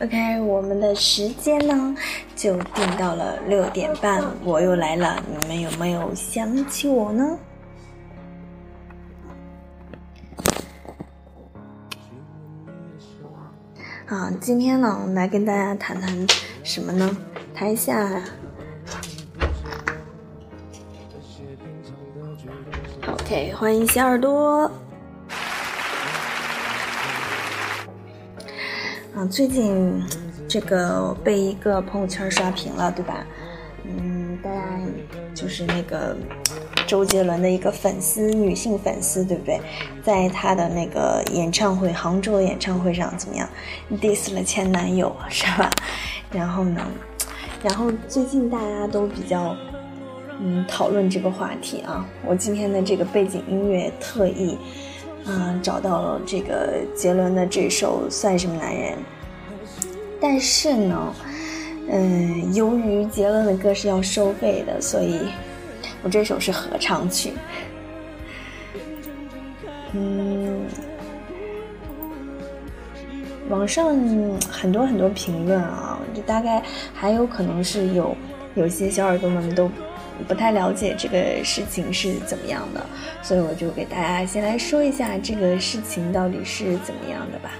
OK，我们的时间呢就定到了六点半，我又来了，你们有没有想起我呢？啊，今天呢，来跟大家谈谈什么呢？谈一下，OK，欢迎小耳朵。最近这个被一个朋友圈刷屏了，对吧？嗯，大家就是那个周杰伦的一个粉丝，女性粉丝，对不对？在他的那个演唱会，杭州的演唱会上怎么样？diss 了前男友，是吧？然后呢？然后最近大家都比较嗯讨论这个话题啊。我今天的这个背景音乐特意。嗯，找到了这个杰伦的这首《算什么男人》，但是呢，嗯，由于杰伦的歌是要收费的，所以我这首是合唱曲。嗯，网上很多很多评论啊，就大概还有可能是有有些小耳朵们都。不太了解这个事情是怎么样的，所以我就给大家先来说一下这个事情到底是怎么样的吧。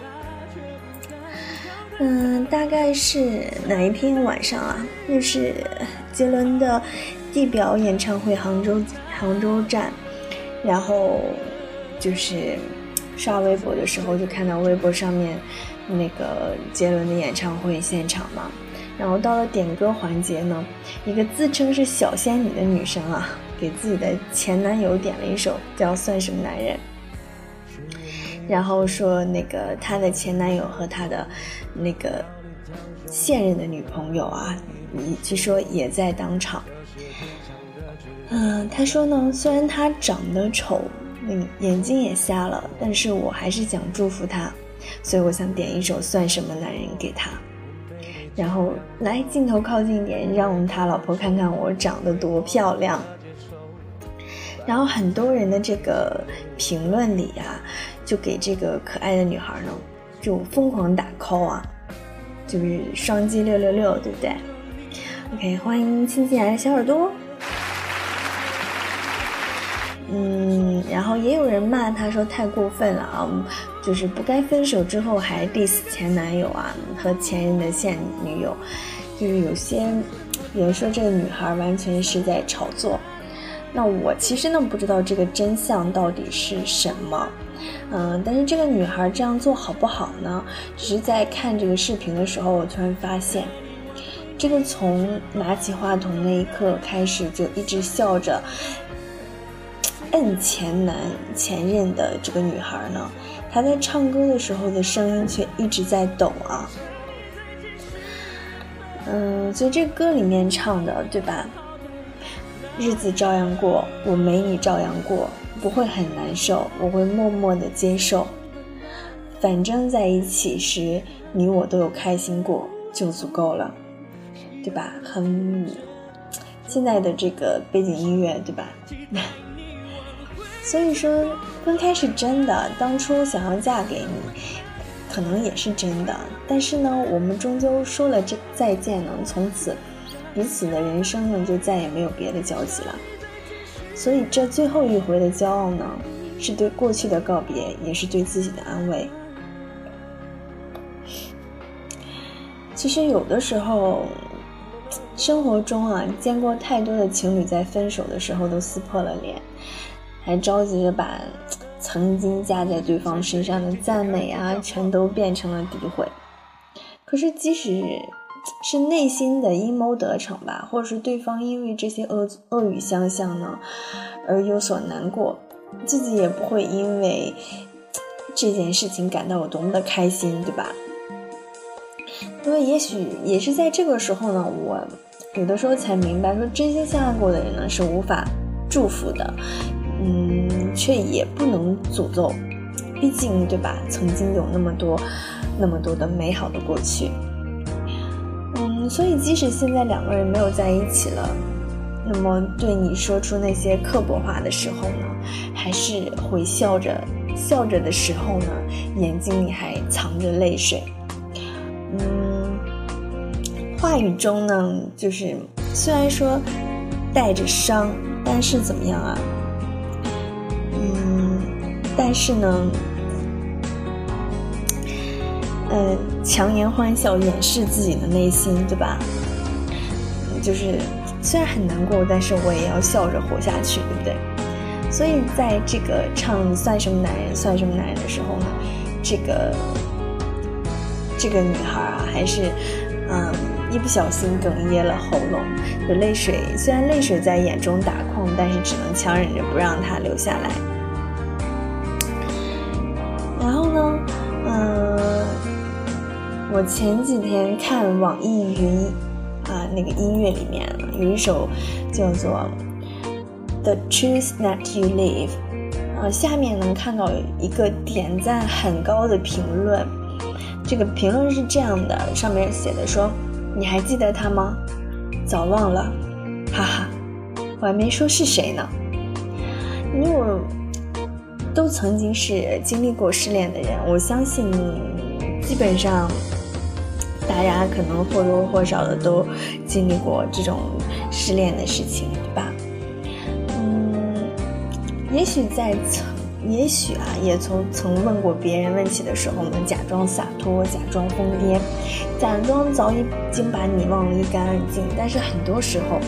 嗯，大概是哪一天晚上啊？就是杰伦的地表演唱会杭州杭州站，然后就是刷微博的时候就看到微博上面那个杰伦的演唱会现场嘛。然后到了点歌环节呢，一个自称是小仙女的女生啊，给自己的前男友点了一首叫《算什么男人》，然后说那个她的前男友和她的那个现任的女朋友啊，据说也在当场。嗯，他说呢，虽然他长得丑，嗯，眼睛也瞎了，但是我还是想祝福他，所以我想点一首《算什么男人》给他。然后来镜头靠近点，让他老婆看看我长得多漂亮。然后很多人的这个评论里啊，就给这个可爱的女孩呢，就疯狂打 call 啊，就是双击六六六，对不对？OK，欢迎新进来的小耳朵。嗯，然后也有人骂他说太过分了啊。就是不该分手之后还 diss 前男友啊和前任的现女友，就是有些人说这个女孩完全是在炒作。那我其实呢不知道这个真相到底是什么，嗯，但是这个女孩这样做好不好呢？只是在看这个视频的时候，我突然发现，这个从拿起话筒那一刻开始就一直笑着摁前男前任的这个女孩呢。她在唱歌的时候的声音却一直在抖啊，嗯，所以这歌里面唱的对吧？日子照样过，我没你照样过，不会很难受，我会默默的接受。反正在一起时，你我都有开心过，就足够了，对吧？很现在的这个背景音乐，对吧？所以说。分开是真的，当初想要嫁给你，可能也是真的。但是呢，我们终究说了这再见呢，从此彼此的人生呢就再也没有别的交集了。所以这最后一回的骄傲呢，是对过去的告别，也是对自己的安慰。其实有的时候，生活中啊，见过太多的情侣在分手的时候都撕破了脸。还着急着把曾经加在对方身上的赞美啊，全都变成了诋毁。可是，即使是内心的阴谋得逞吧，或者是对方因为这些恶恶语相向呢而有所难过，自己也不会因为这件事情感到有多么的开心，对吧？因为也许也是在这个时候呢，我有的时候才明白，说真心相爱过的人呢是无法祝福的，嗯，却也不能诅咒，毕竟对吧？曾经有那么多那么多的美好的过去。所以，即使现在两个人没有在一起了，那么对你说出那些刻薄话的时候呢，还是会笑着笑着的时候呢，眼睛里还藏着泪水。嗯，话语中呢，就是虽然说带着伤，但是怎么样啊？嗯，但是呢。呃，强颜欢笑，掩饰自己的内心，对吧？就是虽然很难过，但是我也要笑着活下去，对不对？所以在这个唱“算什么男人，算什么男人”的时候呢，这个这个女孩啊，还是嗯，一不小心哽咽了喉咙，有泪水，虽然泪水在眼中打框，但是只能强忍着不让它流下来。然后呢，我前几天看网易云啊，那个音乐里面有一首叫做《The Truth That You Live》，啊，下面能看到一个点赞很高的评论。这个评论是这样的，上面写的说：“你还记得他吗？早忘了，哈哈，我还没说是谁呢。”因为我都曾经是经历过失恋的人，我相信基本上。大家可能或多或少的都经历过这种失恋的事情，对吧？嗯，也许在曾，也许啊，也从曾问过别人问起的时候呢，假装洒脱，假装疯癫，假装早已经把你忘得一干二净。但是很多时候，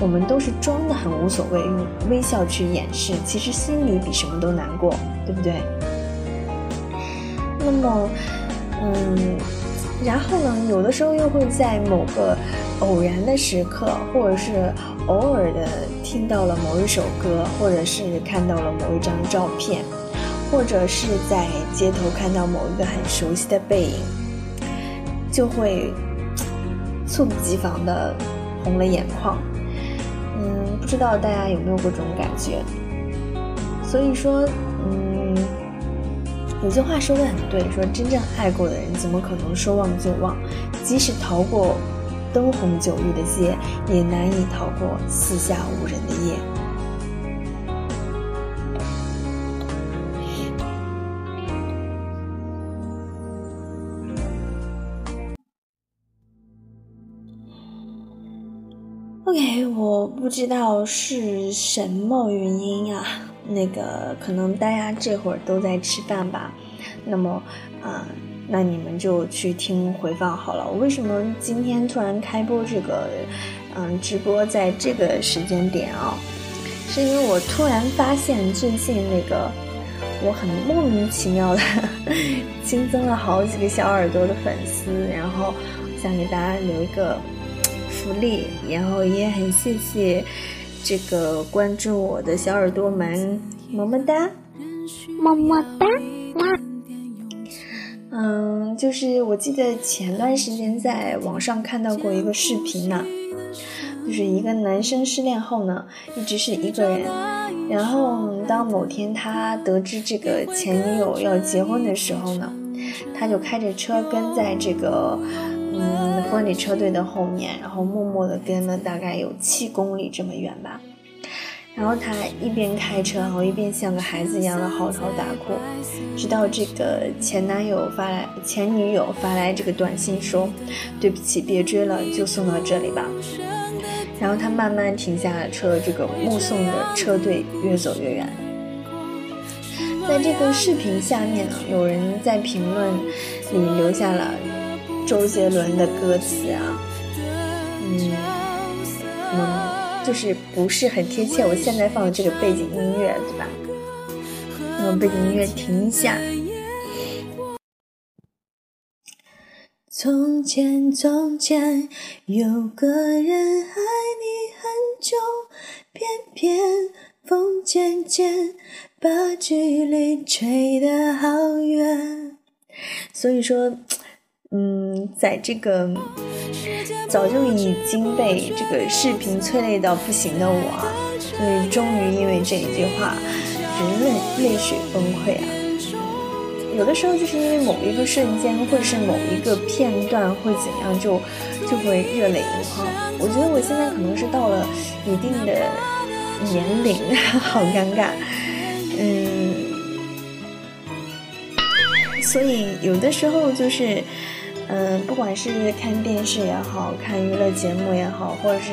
我们都是装的很无所谓，用微笑去掩饰，其实心里比什么都难过，对不对？那么，嗯。然后呢，有的时候又会在某个偶然的时刻，或者是偶尔的听到了某一首歌，或者是看到了某一张照片，或者是在街头看到某一个很熟悉的背影，就会猝不及防的红了眼眶。嗯，不知道大家有没有过这种感觉？所以说。有句话说的很对，说真正爱过的人怎么可能说忘就忘？即使逃过灯红酒绿的街，也难以逃过四下无人的夜。OK，我不知道是什么原因啊。那个可能大家这会儿都在吃饭吧，那么，啊，那你们就去听回放好了。我为什么今天突然开播这个，嗯，直播在这个时间点啊？是因为我突然发现最近那个我很莫名其妙的 新增了好几个小耳朵的粉丝，然后想给大家留一个福利，然后也很谢谢。这个关注我的小耳朵们，么么哒，么么哒。嗯，就是我记得前段时间在网上看到过一个视频呢，就是一个男生失恋后呢，一直是一个人，然后当某天他得知这个前女友要结婚的时候呢，他就开着车跟在这个。嗯，婚礼车队的后面，然后默默地跟了大概有七公里这么远吧。然后他一边开车，然后一边像个孩子一样的嚎啕大哭，直到这个前男友发来，前女友发来这个短信说：“对不起，别追了，就送到这里吧。”然后他慢慢停下了车，这个目送着车队越走越远。在这个视频下面呢，有人在评论里留下了。周杰伦的歌词啊，嗯，嗯，就是不是很贴切。我现在放的这个背景音乐，对吧？那背景音乐停一下。从前，从前有个人爱你很久，偏偏风渐渐把距离吹得好远。所以说，嗯，在这个早就已经被这个视频催泪到不行的我，所以终于因为这一句话，是泪泪水崩溃啊。有的时候就是因为某一个瞬间，或者是某一个片段，会怎样，就就会热泪盈眶。我觉得我现在可能是到了一定的年龄，好尴尬，嗯，所以有的时候就是。嗯，不管是看电视也好看娱乐节目也好，或者是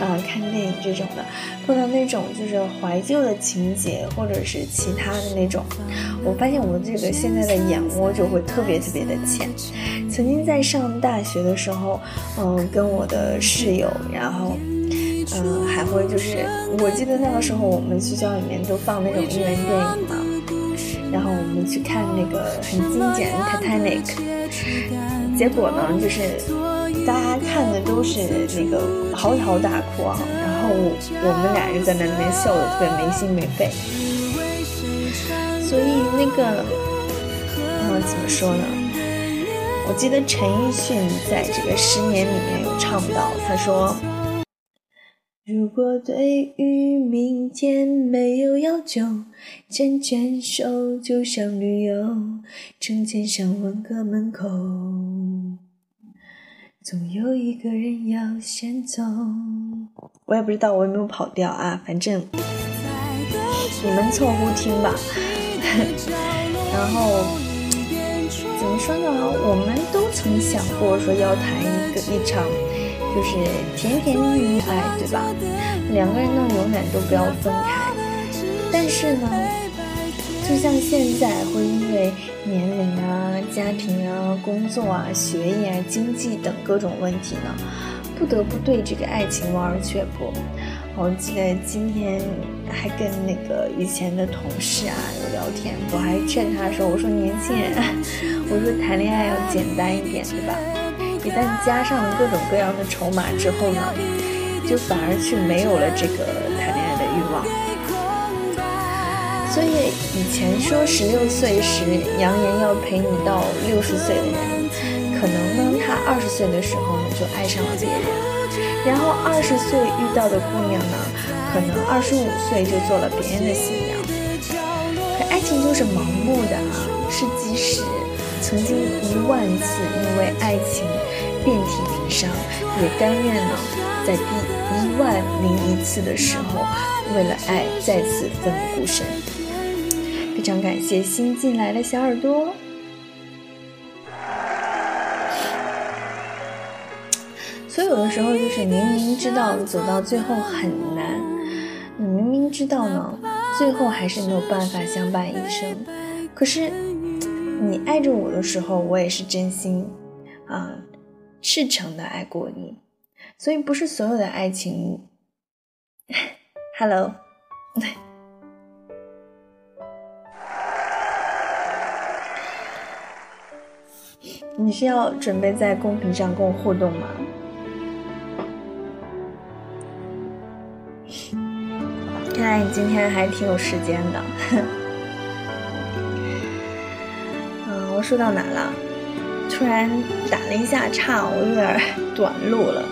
嗯看电影这种的，碰到那种就是怀旧的情节，或者是其他的那种，我发现我这个现在的眼窝就会特别特别的浅。曾经在上大学的时候，嗯，跟我的室友，然后嗯还会就是，我记得那个时候我们学校里面都放那种英文电影嘛，然后我们去看那个很经典的 Titanic。结果呢，就是大家看的都是那个嚎啕大哭啊，然后我们俩就在那里面笑的特别没心没肺。所以那个，嗯，怎么说呢？我记得陈奕迅在这个《十年》里面有唱到，他说：“如果对于明天没有要求，牵牵手就像旅游，成千上万个门口。”总有一个人要先走，我也不知道我有没有跑调啊，反正你们凑合听吧。然后怎么说呢？我们都曾想过说要谈一个一场就是甜甜蜜蜜爱，对吧？两个人呢永远都不要分开。但是呢，就像现在会因为。年龄啊，家庭啊，工作啊，学业啊，经济等各种问题呢，不得不对这个爱情望而却步。我记得今天还跟那个以前的同事啊有聊天，我还劝他说：“我说年轻人，我说谈恋爱要简单一点，对吧？一旦加上了各种各样的筹码之后呢，就反而去没有了这个谈恋爱的欲望。”所以以前说十六岁时扬言要陪你到六十岁的人，可能呢他二十岁的时候呢就爱上了别人，然后二十岁遇到的姑娘呢，可能二十五岁就做了别人的新娘。可爱情就是盲目的啊，是即使曾经一万次因为爱情遍体鳞伤，也甘愿呢在第一万零一次的时候，为了爱再次奋不顾身。非常感谢新进来的小耳朵。所以有的时候就是明明知道走到最后很难，你明明知道呢，最后还是没有办法相伴一生。可是你爱着我的时候，我也是真心啊，赤诚的爱过你。所以不是所有的爱情。Hello。你是要准备在公屏上跟我互动吗？看来你今天还挺有时间的。嗯，我说到哪了？突然打了一下岔，我有点短路了。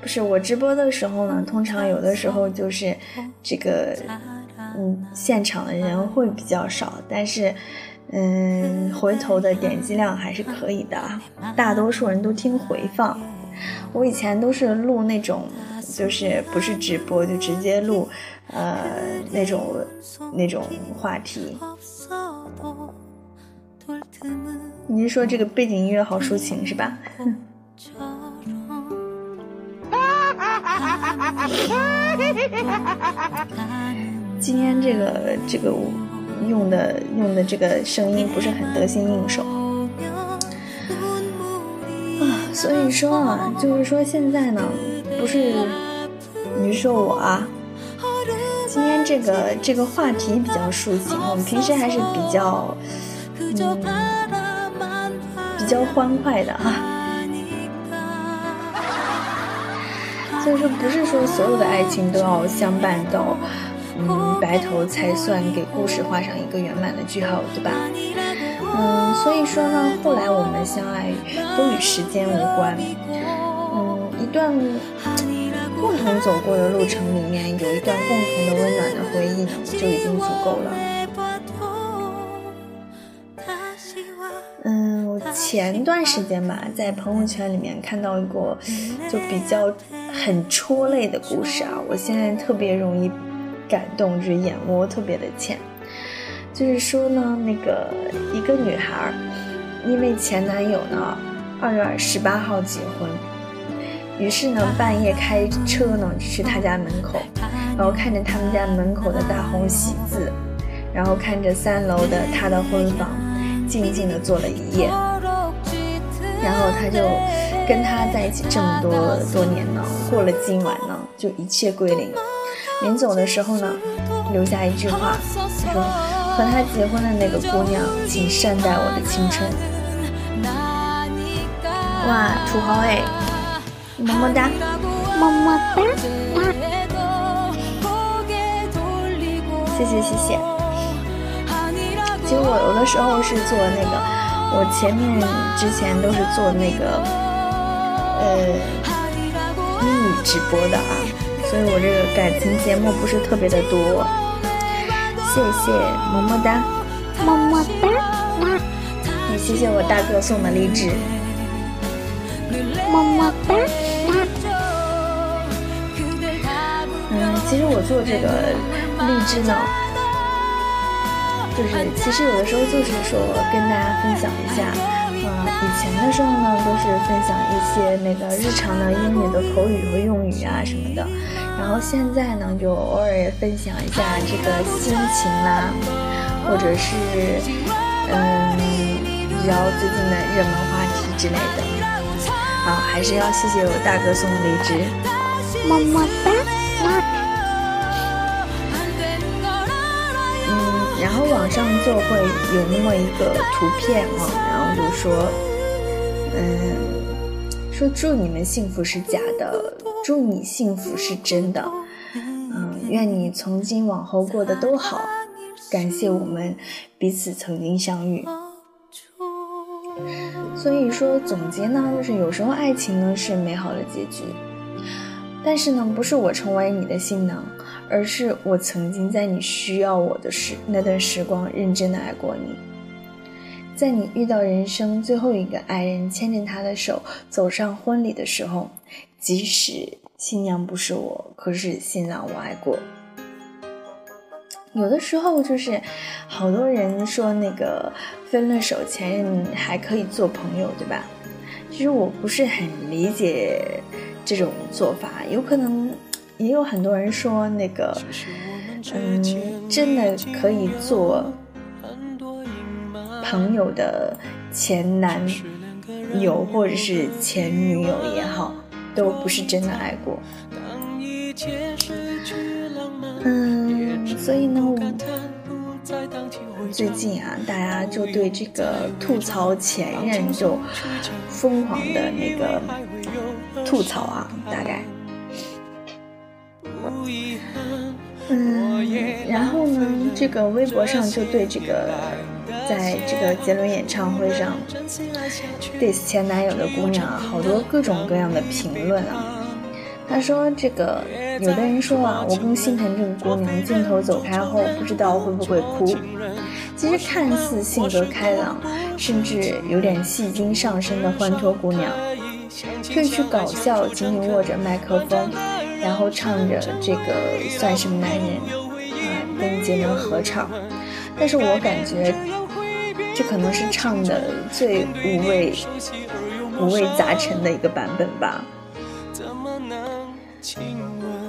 不是我直播的时候呢，通常有的时候就是这个。嗯，现场的人会比较少，但是，嗯，回头的点击量还是可以的。大多数人都听回放，我以前都是录那种，就是不是直播就直接录，呃，那种那种话题。你是说这个背景音乐好抒情是吧？今天这个这个用的用的这个声音不是很得心应手啊，所以说啊，就是说现在呢，不是你是说我啊，今天这个这个话题比较抒情，我们平时还是比较嗯，比较欢快的哈。所以说，不是说所有的爱情都要相伴到，嗯，白头才算给故事画上一个圆满的句号，对吧？嗯，所以说呢，后来我们相爱都与时间无关。嗯，一段共同走过的路程里面，有一段共同的温暖的回忆，就已经足够了。前段时间吧，在朋友圈里面看到一个就比较。很戳泪的故事啊！我现在特别容易感动，就是眼窝特别的浅。就是说呢，那个一个女孩，因为前男友呢二月十八号结婚，于是呢半夜开车呢去他家门口，然后看着他们家门口的大红喜字，然后看着三楼的他的婚房，静静的坐了一夜，然后他就。跟他在一起这么多多年呢，过了今晚呢，就一切归零。临走的时候呢，留下一句话，他说：“和他结婚的那个姑娘，请善待我的青春。”哇，土豪哎，么么哒，么么哒，谢谢谢谢。其实我有的时候是做那个，我前面之前都是做那个。呃，英语直播的啊，所以我这个感情节目不是特别的多。谢谢么么哒，么么哒，也谢谢我大哥送的荔枝，么么哒。嗯，其实我做这个荔枝呢，就是其实有的时候就是说跟大家分享一下。呃以前的时候呢，都是分享一些那个日常的英语的口语和用语啊什么的，然后现在呢，就偶尔也分享一下这个心情啦，或者是嗯比较最近的热门话题之类的。好，还是要谢谢我大哥送的荔枝，么么哒。网上就会有那么一个图片啊，然后就说。嗯，说祝你们幸福是假的，祝你幸福是真的。嗯，愿你从今往后过得都好，感谢我们彼此曾经相遇。所以说总结呢，就是有时候爱情呢是美好的结局，但是呢不是我成为你的新郎，而是我曾经在你需要我的时那段时光认真的爱过你。在你遇到人生最后一个爱人，牵着他的手走上婚礼的时候，即使新娘不是我，可是新郎我爱过。有的时候就是，好多人说那个分了手前任还可以做朋友，对吧？其实我不是很理解这种做法，有可能也有很多人说那个，嗯，真的可以做。朋友的前男友或者是前女友也好，都不是真的爱过。嗯，所以呢，我最近啊，大家就对这个吐槽前任就疯狂的那个吐槽啊，大概。嗯，然后呢，这个微博上就对这个。在这个杰伦演唱会上，diss 前男友的姑娘啊，好多各种各样的评论啊。他说：“这个有的人说啊，我更心疼这个姑娘，镜头走开后不知道会不会哭。其实看似性格开朗，甚至有点戏精上身的欢脱姑娘，褪去搞笑，紧紧握着麦克风，然后唱着这个算什么男人啊，跟杰伦合唱。但是我感觉。”这可能是唱的最五味五味杂陈的一个版本吧。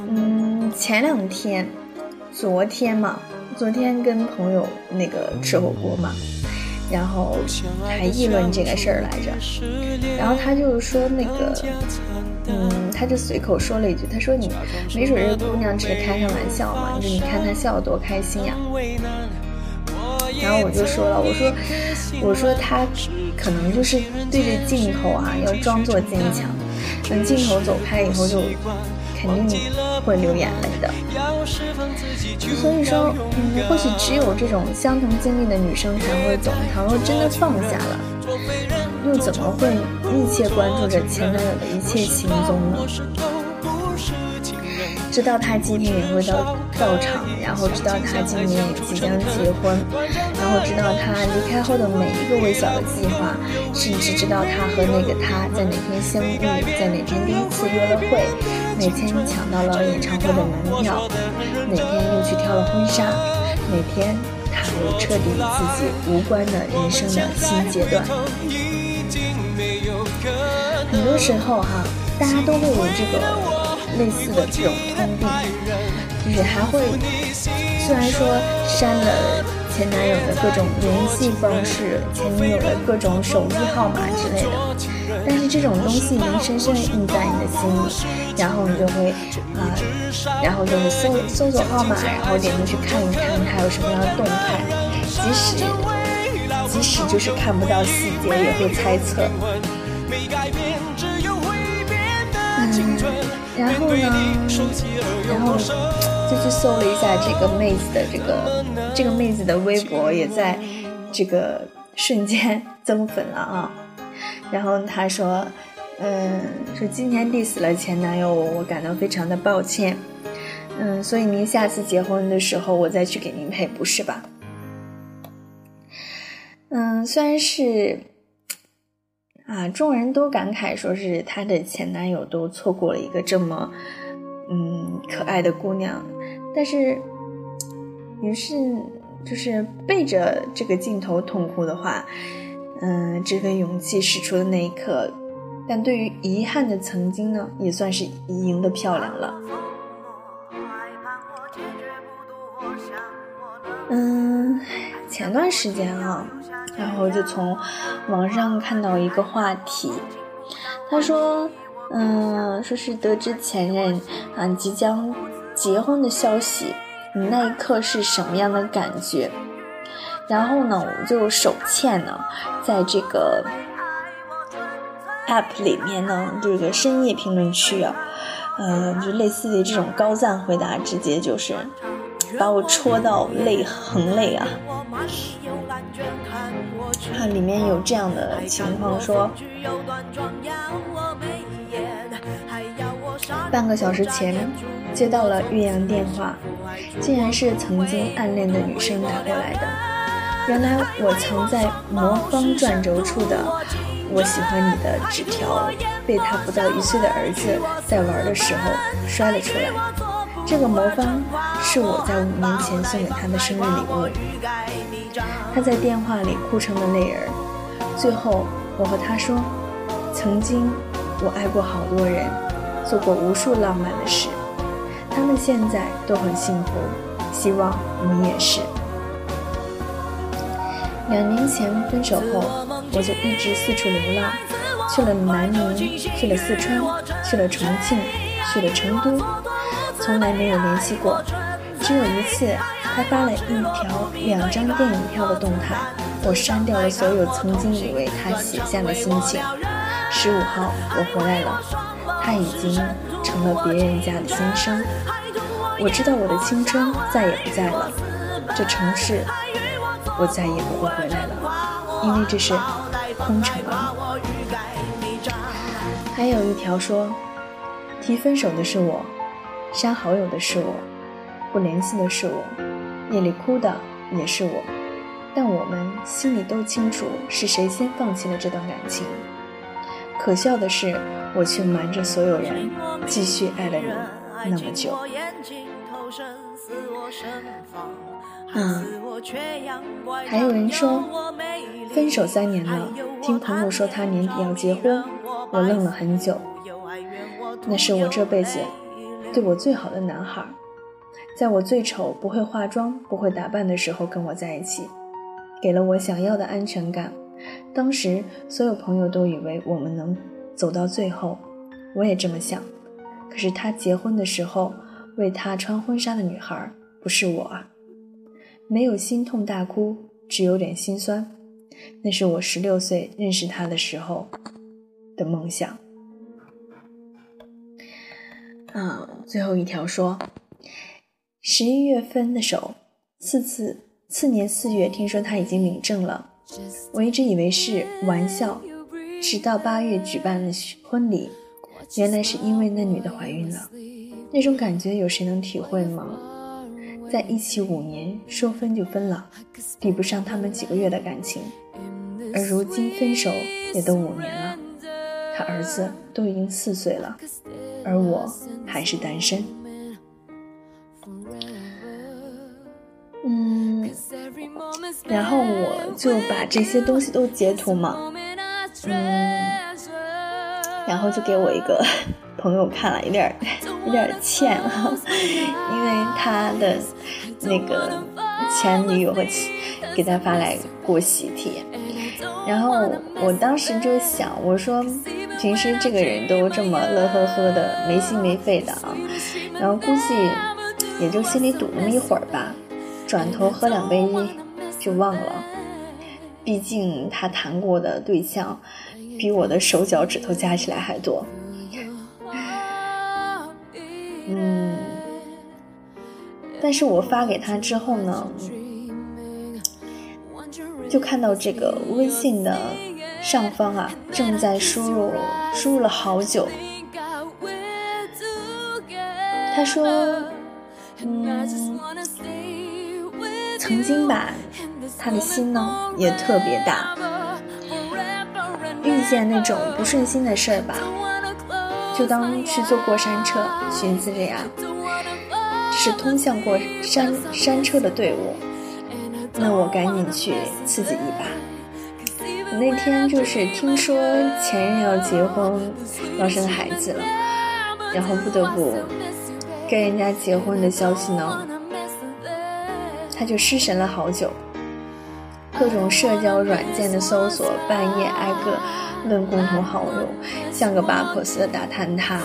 嗯，前两天，昨天嘛，昨天跟朋友那个吃火锅嘛，然后还议论这个事儿来着。然后他就说那个，嗯，他就随口说了一句，他说你没准这姑娘只是开开玩笑嘛，你说你看她笑得多开心呀。然后我就说了，我说，我说她可能就是对着镜头啊，要装作坚强，等镜头走开以后就肯定会流眼泪的。所以说，嗯，或许只有这种相同经历的女生才会懂。倘若真的放下了，又怎么会密切关注着前男友的一切行踪呢？知道他今天也会到到场，然后知道他今年也即将结婚，然后知道他离开后的每一个微小的计划，甚至知道他和那个他在哪天相遇，在哪天第一次约了会，哪天抢到了演唱会的门票，哪天又去挑了婚纱，哪天他又彻底与自己无关的人生的新阶段。很多时候哈，大家都会有这个。类似的这种通病，就是还会，虽然说删了前男友的各种联系方式、前女友的各种手机号码之类的，但是这种东西能深深印在你的心里，然后你就会啊，然后就会搜搜索号码，然后点进去看一看他有什么样的动态，即使即使就是看不到细节，也会猜测。嗯。然后呢，然后就去搜了一下这个妹子的这个这个妹子的微博，也在这个瞬间增粉了啊。然后她说，嗯，说今天 diss 了前男友，我感到非常的抱歉。嗯，所以您下次结婚的时候，我再去给您配，不是吧？嗯，虽然是。啊，众人都感慨说是她的前男友都错过了一个这么，嗯，可爱的姑娘，但是，于是就是背着这个镜头痛哭的话，嗯，这份勇气使出的那一刻，但对于遗憾的曾经呢，也算是赢得漂亮了。嗯，前段时间啊。然后就从网上看到一个话题，他说，嗯，说是得知前任啊即将结婚的消息，你那一刻是什么样的感觉？然后呢，我就手欠呢，在这个 app 里面呢，这个深夜评论区啊，呃，就类似于这种高赞回答，直接就是把我戳到泪横泪啊。看里面有这样的情况，说半个小时前接到了岳阳电话，竟然是曾经暗恋的女生打过来的。原来我藏在魔方转轴处的“我喜欢你”的纸条，被他不到一岁的儿子在玩的时候摔了出来。这个魔方是我在五年前送给他的生日礼物。他在电话里哭成了泪儿。最后，我和他说：“曾经，我爱过好多人，做过无数浪漫的事，他们现在都很幸福，希望你也是。”两年前分手后，我就一直四处流浪，去了南宁，去了四川，去了重庆，去了成都，从来没有联系过，只有一次。他发了一条两张电影票的动态，我删掉了所有曾经以为他写下的心情。十五号我回来了，他已经成了别人家的先生。我知道我的青春再也不在了，这城市我再也不会回来了，因为这是空城啊。还有一条说，提分手的是我，删好友的是我，不联系的是我。夜里哭的也是我，但我们心里都清楚是谁先放弃了这段感情。可笑的是，我却瞒着所有人继续爱了你那么久。嗯，还有人说分手三年了，听朋友说他年底要结婚，我愣了很久。那是我这辈子对我最好的男孩。在我最丑、不会化妆、不会打扮的时候跟我在一起，给了我想要的安全感。当时所有朋友都以为我们能走到最后，我也这么想。可是他结婚的时候，为他穿婚纱的女孩不是我啊！没有心痛大哭，只有点心酸。那是我十六岁认识他的时候的梦想。啊，最后一条说，十一月分的手，次次次年四月听说他已经领证了，我一直以为是玩笑，直到八月举办了婚礼，原来是因为那女的怀孕了，那种感觉有谁能体会吗？在一起五年，说分就分了，比不上他们几个月的感情，而如今分手也都五年了，他儿子都已经四岁了。而我还是单身。嗯，然后我就把这些东西都截图嘛，嗯，然后就给我一个朋友看了，有点有 点欠哈，因为他的那个前女友和给他发来过喜帖，然后我当时就想，我说。平时这个人都这么乐呵呵的，没心没肺的啊，然后估计也就心里堵那么一会儿吧，转头喝两杯就忘了。毕竟他谈过的对象比我的手脚趾头加起来还多。嗯，但是我发给他之后呢，就看到这个微信的。上方啊，正在输入，输入了好久。他说：“，曾经吧，他的心呢也特别大。遇见那种不顺心的事儿吧，就当去坐过山车，寻思着呀，这是通向过山山车的队伍，那我赶紧去刺激一把。”那天就是听说前任要结婚，要生孩子了，然后不得不跟人家结婚的消息呢，他就失神了好久，各种社交软件的搜索，半夜挨个问共同好友，像个八婆似的打探他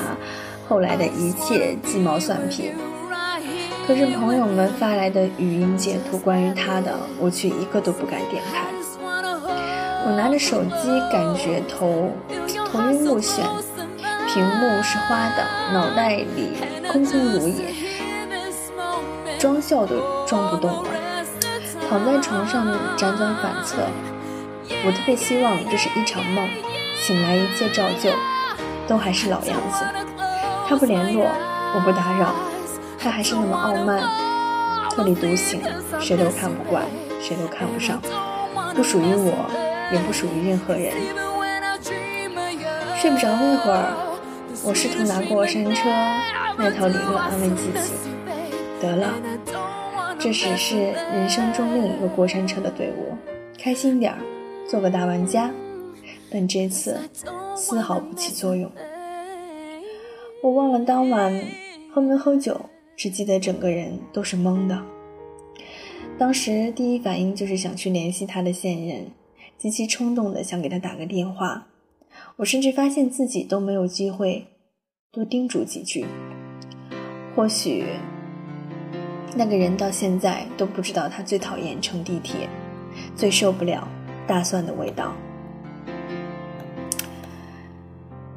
后来的一切鸡毛蒜皮。可是朋友们发来的语音截图关于他的，我却一个都不敢点开。我拿着手机，感觉头头晕目眩，屏幕是花的，脑袋里空空如也，装笑都装不动了，躺在床上辗转反侧。我特别希望这是一场梦，醒来一切照旧，都还是老样子。他不联络，我不打扰，他还是那么傲慢，特立独行，谁都看不惯，谁都看不上，不属于我。也不属于任何人。睡不着那会儿，我试图拿过山车那套理论安慰自己：得了，这只是人生中另一个过山车的队伍，开心点儿，做个大玩家。但这次丝毫不起作用。我忘了当晚喝没喝酒，只记得整个人都是懵的。当时第一反应就是想去联系他的现任。极其冲动的想给他打个电话，我甚至发现自己都没有机会多叮嘱几句。或许那个人到现在都不知道他最讨厌乘地铁，最受不了大蒜的味道。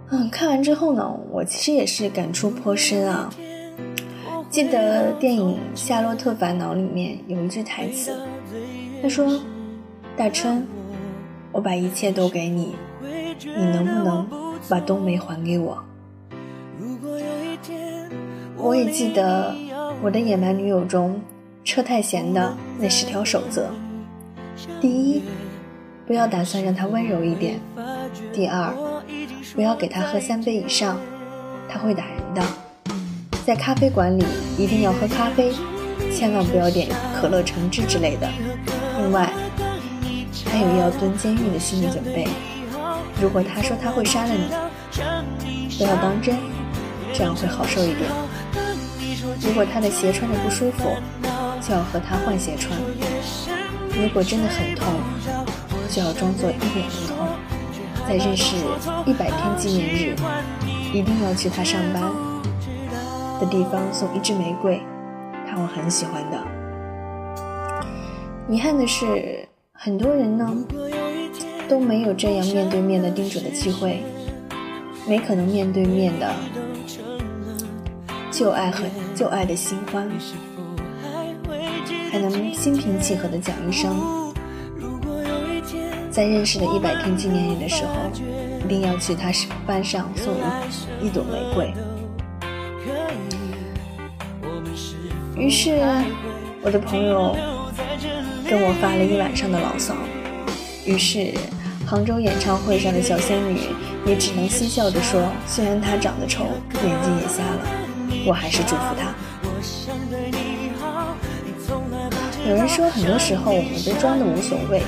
嗯，看完之后呢，我其实也是感触颇深啊。记得电影《夏洛特烦恼》里面有一句台词，他说：“大春。”我把一切都给你，你能不能把冬梅还给我？我也记得我的野蛮女友中，车太贤的那十条守则：第一，不要打算让他温柔一点；第二，不要给他喝三杯以上，他会打人的；在咖啡馆里一定要喝咖啡，千万不要点可乐橙汁之类的。另外。还有要蹲监狱的心理准备。如果他说他会杀了你，不要当真，这样会好受一点。如果他的鞋穿着不舒服，就要和他换鞋穿。如果真的很痛，就要装作一点不痛。在认识一百天纪念日，一定要去他上班的地方送一支玫瑰，他会很喜欢的。遗憾的是。很多人呢，都没有这样面对面的叮嘱的机会，没可能面对面的旧爱和旧爱的新欢，还能心平气和的讲一声，在认识的一百天纪念日的时候，一定要去他班上送一一朵玫瑰。于是，我的朋友跟我发了一晚上的牢骚。于是，杭州演唱会上的小仙女也只能嬉笑着说：“虽然她长得丑，眼睛也瞎了，我还是祝福她。”有人说，很多时候我们都装的无所谓，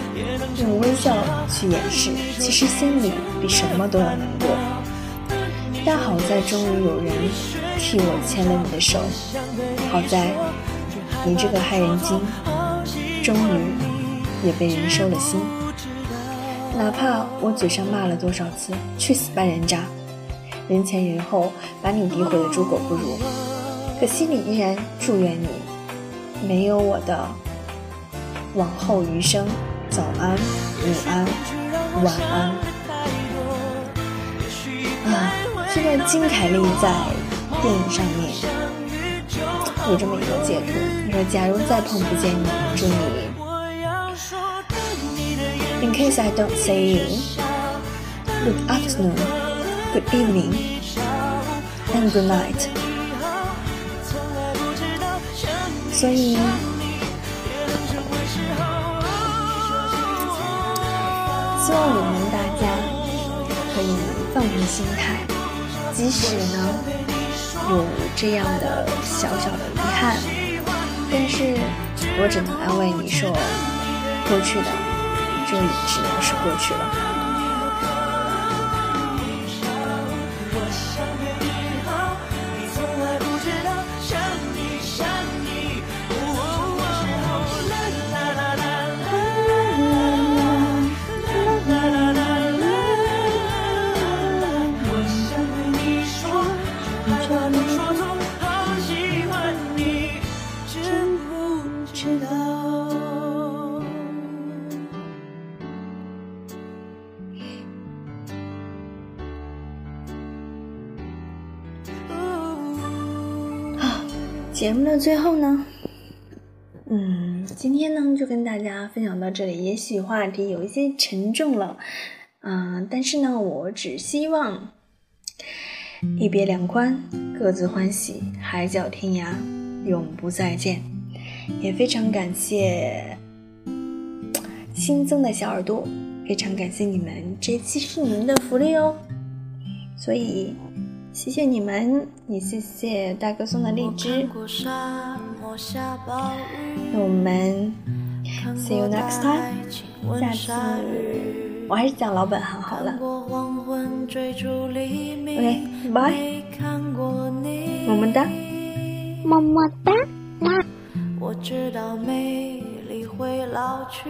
用微笑去掩饰，其实心里比什么都要难过。但好在，终于有人替我牵了你的手。好在，你这个害人精，终于也被人收了心。哪怕我嘴上骂了多少次“去死吧人渣”，人前人后把你诋毁的猪狗不如，可心里依然祝愿你没有我的往后余生。早安，午安，晚安。啊，现在金凯利在电影上面有这么一个解读，他说：“假如再碰不见你，祝你。” In case I don't see you, good afternoon, good evening, and good night. 所以，希望我们大家可以放平心态，即使呢有这样的小小的遗憾，但是我只能安慰你说，过去的。这也只能是过去了。节目的最后呢，嗯，今天呢就跟大家分享到这里。也许话题有一些沉重了，嗯，但是呢，我只希望一别两宽，各自欢喜，海角天涯，永不再见。也非常感谢新增的小耳朵，非常感谢你们，这期是你们的福利哦，所以。谢谢你们，也谢谢大哥送的荔枝。那我们 see you next time，下次我还是讲老本行好了。OK，bye，么么哒，么么哒。我知道美丽会老去。